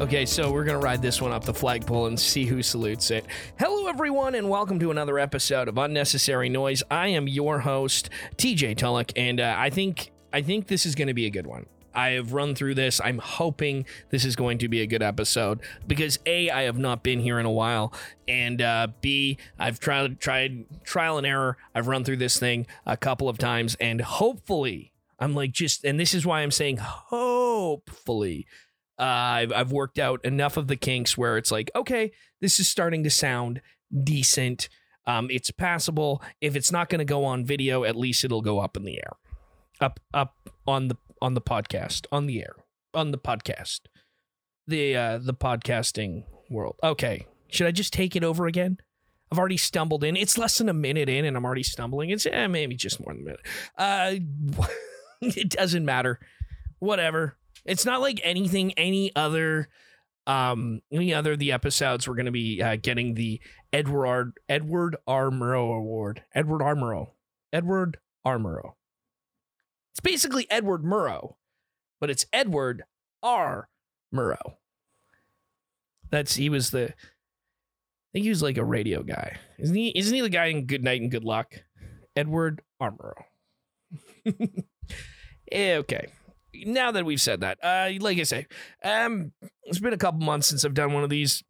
Okay, so we're gonna ride this one up the flagpole and see who salutes it. Hello, everyone, and welcome to another episode of Unnecessary Noise. I am your host, TJ Tulloch, and uh, I think I think this is going to be a good one. I have run through this. I'm hoping this is going to be a good episode because a I have not been here in a while, and uh, b I've tried tried trial and error. I've run through this thing a couple of times, and hopefully I'm like just, and this is why I'm saying hopefully. Uh, I've, I've worked out enough of the kinks where it's like, okay, this is starting to sound decent. Um, it's passable. If it's not going to go on video, at least it'll go up in the air, up up on the on the podcast, on the air, on the podcast, the uh, the podcasting world. Okay, should I just take it over again? I've already stumbled in. It's less than a minute in, and I'm already stumbling. It's eh, maybe just more than a minute. Uh, it doesn't matter. Whatever. It's not like anything, any other, um, any other of the episodes we're going to be uh, getting the Edward Edward R. Murrow Award. Edward. Murrow. Edward. Murrow. It's basically Edward Murrow, but it's Edward R. Murrow. That's he was the. I think he was like a radio guy, isn't he? Isn't he the guy in Good Night and Good Luck? Edward. Murrow. Eh, okay now that we've said that, uh, like I say, um, it's been a couple months since I've done one of these.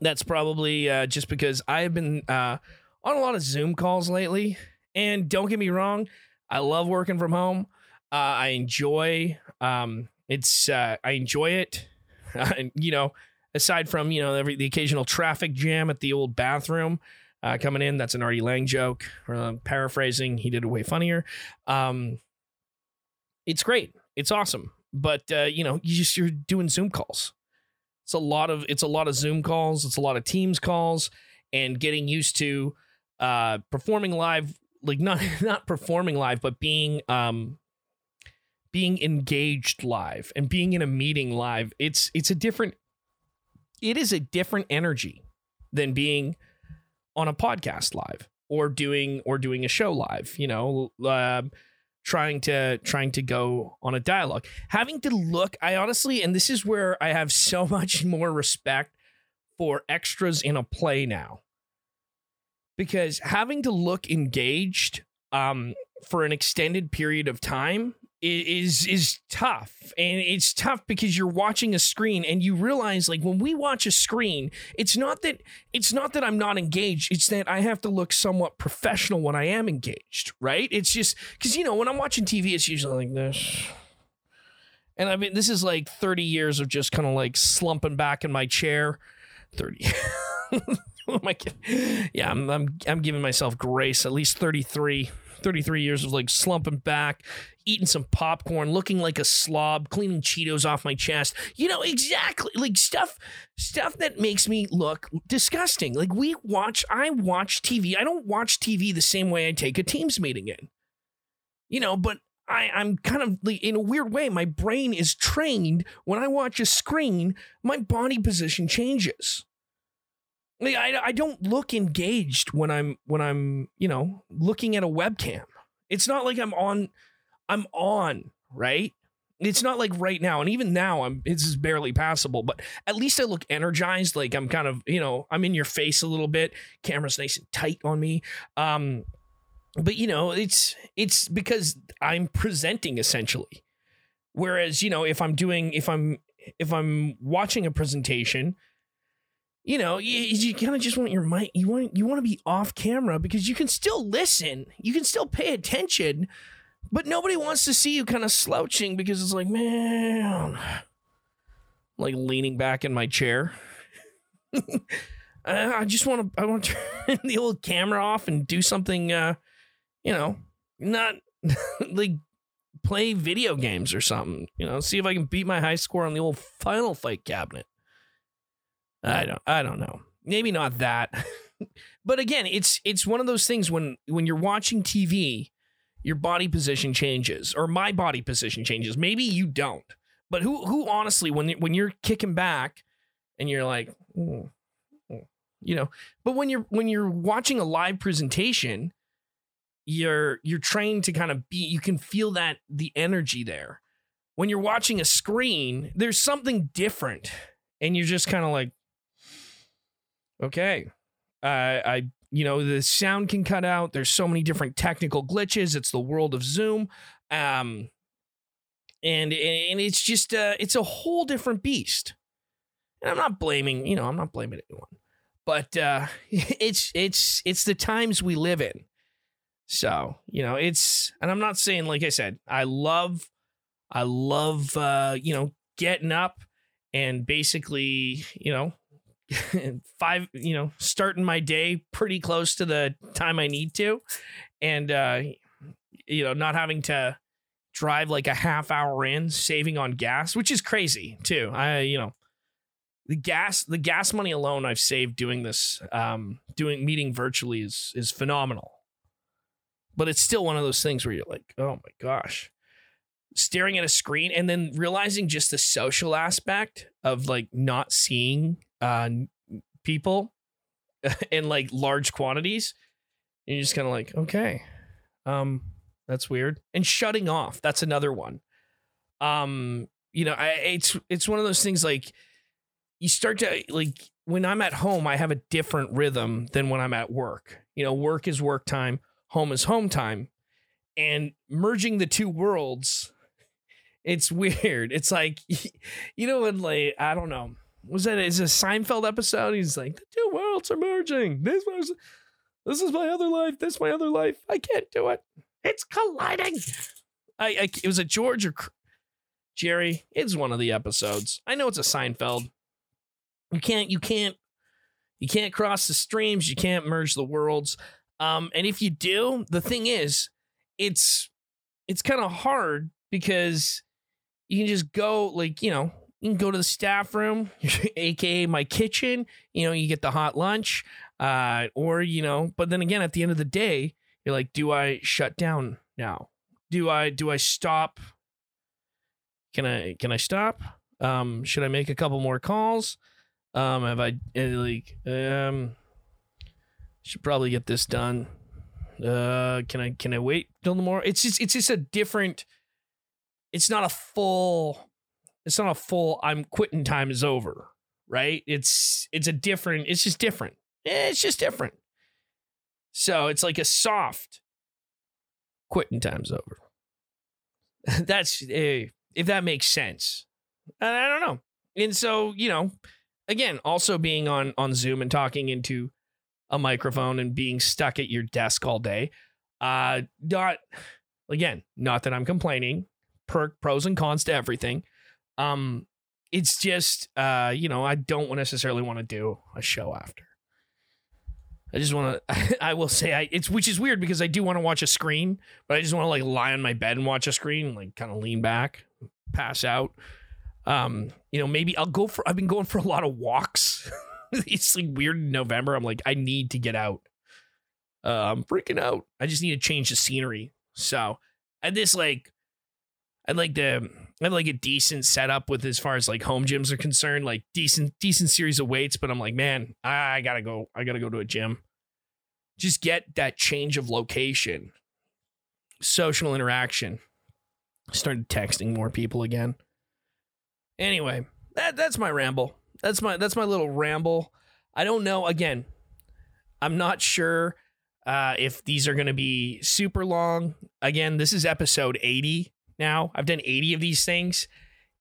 That's probably uh, just because I've been uh, on a lot of Zoom calls lately. And don't get me wrong, I love working from home. Uh, I enjoy um, it's uh, I enjoy it. you know, aside from you know every the occasional traffic jam at the old bathroom. Uh, coming in, that's an Artie Lange joke. Uh, paraphrasing, he did it way funnier. Um, it's great. It's awesome. But uh, you know, you just you're doing Zoom calls. It's a lot of it's a lot of Zoom calls, it's a lot of Teams calls, and getting used to uh performing live, like not not performing live, but being um being engaged live and being in a meeting live. It's it's a different it is a different energy than being on a podcast live or doing or doing a show live you know uh, trying to trying to go on a dialogue. Having to look i honestly and this is where i have so much more respect for extras in a play now. Because having to look engaged um, for an extended period of time is is tough. And it's tough because you're watching a screen and you realize like when we watch a screen it's not that it's not that I'm not engaged. It's that I have to look somewhat professional when I am engaged right? It's just cuz you know when I'm watching TV it's usually like this. And I mean this is like 30 years of just kind of like slumping back in my chair. 30 oh my yeah I'm, I'm I'm giving myself grace at least 33 33 years of like slumping back, eating some popcorn, looking like a slob, cleaning Cheetos off my chest. You know, exactly like stuff stuff that makes me look disgusting. Like we watch I watch TV. I don't watch TV the same way I take a Teams meeting in. You know, but I, I'm kind of like, in a weird way, my brain is trained when I watch a screen, my body position changes. I, I don't look engaged when I'm when I'm you know looking at a webcam. It's not like I'm on I'm on right. It's not like right now, and even now I'm it's barely passable. But at least I look energized. Like I'm kind of you know I'm in your face a little bit. Camera's nice and tight on me. Um, but you know it's it's because I'm presenting essentially. Whereas you know if I'm doing if I'm if I'm watching a presentation you know, you, you kind of just want your mic. You want you want to be off camera because you can still listen. You can still pay attention, but nobody wants to see you kind of slouching because it's like, man, like leaning back in my chair. I just want to I want to turn the old camera off and do something uh you know, not like play video games or something, you know, see if I can beat my high score on the old final fight cabinet. I don't I don't know. Maybe not that. but again, it's it's one of those things when when you're watching TV, your body position changes or my body position changes. Maybe you don't. But who who honestly when when you're kicking back and you're like you know, but when you're when you're watching a live presentation, you're you're trained to kind of be you can feel that the energy there. When you're watching a screen, there's something different and you're just kind of like, okay, uh, I you know the sound can cut out. There's so many different technical glitches. It's the world of Zoom, um, and and it's just uh, it's a whole different beast. And I'm not blaming you know I'm not blaming anyone, but uh, it's it's it's the times we live in. So you know it's and I'm not saying like I said I love I love uh, you know getting up and basically you know five, you know, starting my day pretty close to the time I need to, and uh, you know, not having to drive like a half hour in, saving on gas, which is crazy too. I, you know, the gas, the gas money alone I've saved doing this, um, doing meeting virtually is is phenomenal. But it's still one of those things where you're like, oh my gosh, staring at a screen and then realizing just the social aspect of like not seeing uh, people in like large quantities. And you're just kind of like, okay, um, that's weird. And shutting off, that's another one. Um, you know, I, it's it's one of those things like you start to like when I'm at home, I have a different rhythm than when I'm at work. You know, work is work time, home is home time, and merging the two worlds, it's weird. It's like, you know, when like I don't know was that is a Seinfeld episode? He's like, the two worlds are merging. This was this is my other life. This is my other life. I can't do it. It's colliding. I, I it was a George or Jerry. It's one of the episodes. I know it's a Seinfeld. You can't you can't you can't cross the streams. You can't merge the worlds. Um, and if you do, the thing is, it's it's kind of hard because you can just go like you know you can go to the staff room, aka my kitchen. You know, you get the hot lunch, uh, or you know. But then again, at the end of the day, you're like, do I shut down now? Do I do I stop? Can I can I stop? Um, should I make a couple more calls? Um, have I eh, like um? Should probably get this done. Uh, can I can I wait till tomorrow? It's just it's just a different. It's not a full it's not a full I'm quitting time is over, right? It's it's a different, it's just different. It's just different. So it's like a soft quitting time's over. That's uh, if that makes sense. I don't know. And so, you know, again, also being on on Zoom and talking into a microphone and being stuck at your desk all day. Uh not again, not that I'm complaining. Per, pros and cons to everything. Um, it's just uh, you know, I don't necessarily want to do a show after. I just want to. I will say I. It's which is weird because I do want to watch a screen, but I just want to like lie on my bed and watch a screen, like kind of lean back, pass out. Um, you know, maybe I'll go for. I've been going for a lot of walks. it's like weird in November. I'm like, I need to get out. Uh, I'm freaking out. I just need to change the scenery. So, and this like I'd like to have like a decent setup with as far as like home gyms are concerned, like decent decent series of weights. But I'm like, man, I gotta go. I gotta go to a gym. Just get that change of location, social interaction. Started texting more people again. Anyway, that that's my ramble. That's my that's my little ramble. I don't know. Again, I'm not sure uh, if these are going to be super long. Again, this is episode 80 now. I've done 80 of these things,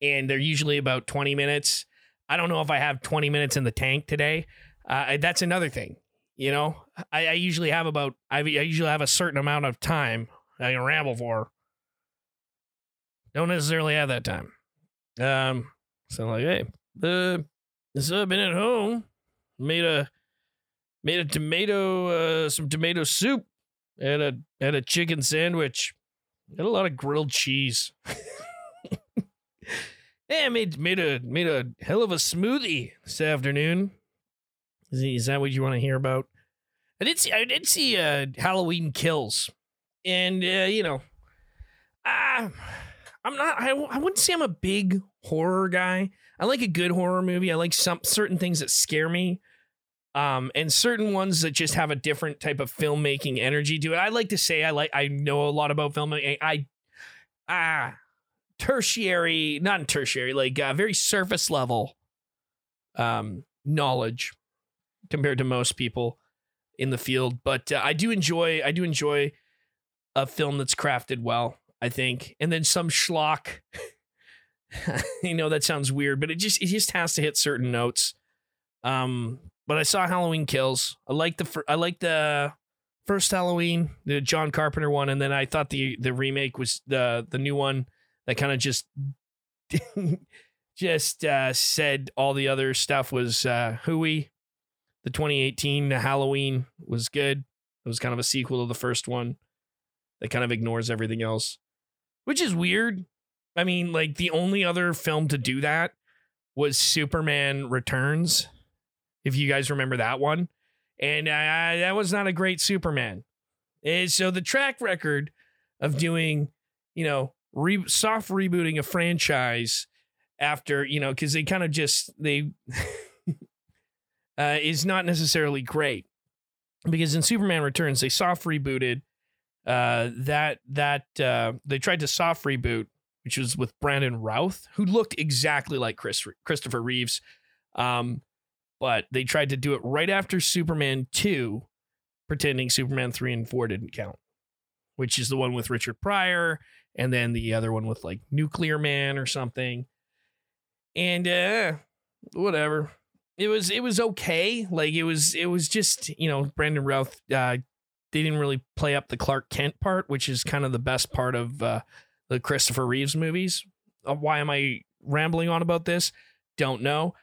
and they're usually about 20 minutes. I don't know if I have 20 minutes in the tank today. Uh, that's another thing. You know, I, I usually have about I, I, usually have a certain amount of time I can ramble for. Don't necessarily have that time. Um, so like, hey, uh, so I've been at home, made a made a tomato, uh, some tomato soup, and a and a chicken sandwich. Got a lot of grilled cheese. I made made a made a hell of a smoothie this afternoon. Is, is that what you want to hear about? I did see I did see uh, Halloween Kills, and uh, you know, uh, I'm not. I, I wouldn't say I'm a big horror guy. I like a good horror movie. I like some certain things that scare me um, and certain ones that just have a different type of filmmaking energy to it. I like to say I like I know a lot about filmmaking. I ah tertiary, not tertiary, like uh, very surface level um, knowledge compared to most people in the field. But uh, I do enjoy I do enjoy a film that's crafted well. I think, and then some schlock. you know that sounds weird, but it just it just has to hit certain notes. Um, but I saw Halloween Kills. I like the fir- I like the first Halloween, the John Carpenter one, and then I thought the the remake was the the new one that kind of just just uh, said all the other stuff was uh, hooey. The 2018 Halloween was good. It was kind of a sequel to the first one that kind of ignores everything else, which is weird. I mean, like the only other film to do that was Superman Returns, if you guys remember that one, and uh, that was not a great Superman. And so the track record of doing, you know, re- soft rebooting a franchise after you know because they kind of just they uh, is not necessarily great. Because in Superman Returns they soft rebooted uh, that that uh, they tried to soft reboot which was with Brandon Routh who looked exactly like Chris Christopher Reeves. Um, but they tried to do it right after Superman 2 pretending Superman 3 and 4 didn't count which is the one with Richard Pryor and then the other one with like Nuclear Man or something. And uh whatever. It was it was okay. Like it was it was just you know brandon routh uh they didn't really play up the clark kent part which is kind of the best part of uh the christopher reeves movies. Uh, why am i rambling on about this? Don't know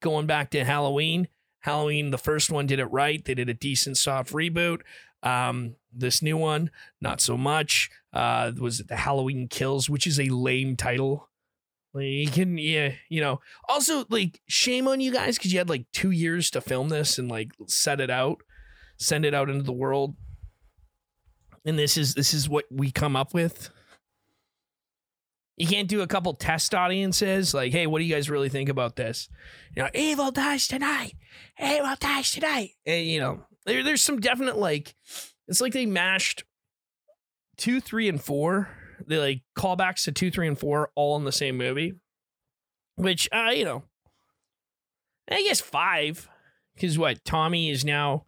going back to halloween halloween the first one did it right they did a decent soft reboot um this new one not so much uh was it the halloween kills which is a lame title like you can, yeah, you know. Also, like, shame on you guys because you had like two years to film this and like set it out, send it out into the world. And this is this is what we come up with. You can't do a couple test audiences like, hey, what do you guys really think about this? You know, evil dies tonight. Evil dies tonight. And you know, there, there's some definite like, it's like they mashed two, three, and four They like callbacks to two, three, and four all in the same movie. Which uh, you know, I guess five. Because what, Tommy is now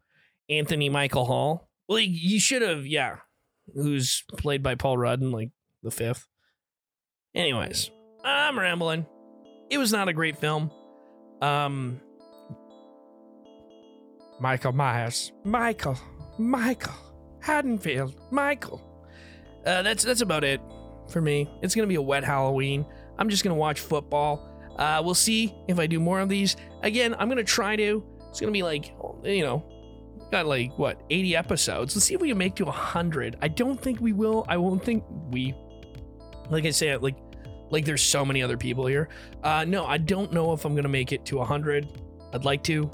Anthony Michael Hall. Well, you should have, yeah. Who's played by Paul Rudd in like the fifth. Anyways, I'm rambling. It was not a great film. Um Michael Myers. Michael. Michael. Haddonfield. Michael. Uh, that's that's about it for me. It's gonna be a wet Halloween. I'm just gonna watch football. Uh, we'll see if I do more of these. Again, I'm gonna try to. It's gonna be like, you know, got like what 80 episodes. Let's see if we can make to 100. I don't think we will. I won't think we. Like I said, like like there's so many other people here. Uh, no, I don't know if I'm gonna make it to 100. I'd like to.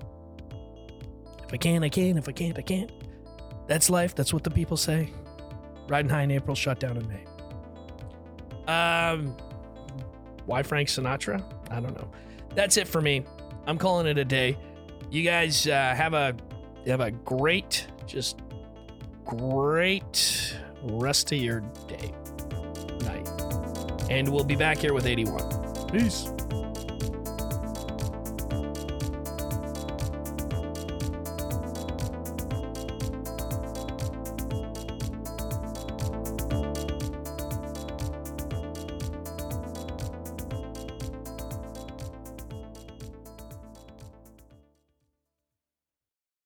If I can, I can. If I can't, I can't. That's life. That's what the people say. Riding high in April, shut down in May. Um, why Frank Sinatra? I don't know. That's it for me. I'm calling it a day. You guys uh, have a have a great, just great rest of your day, night, and we'll be back here with 81. Peace.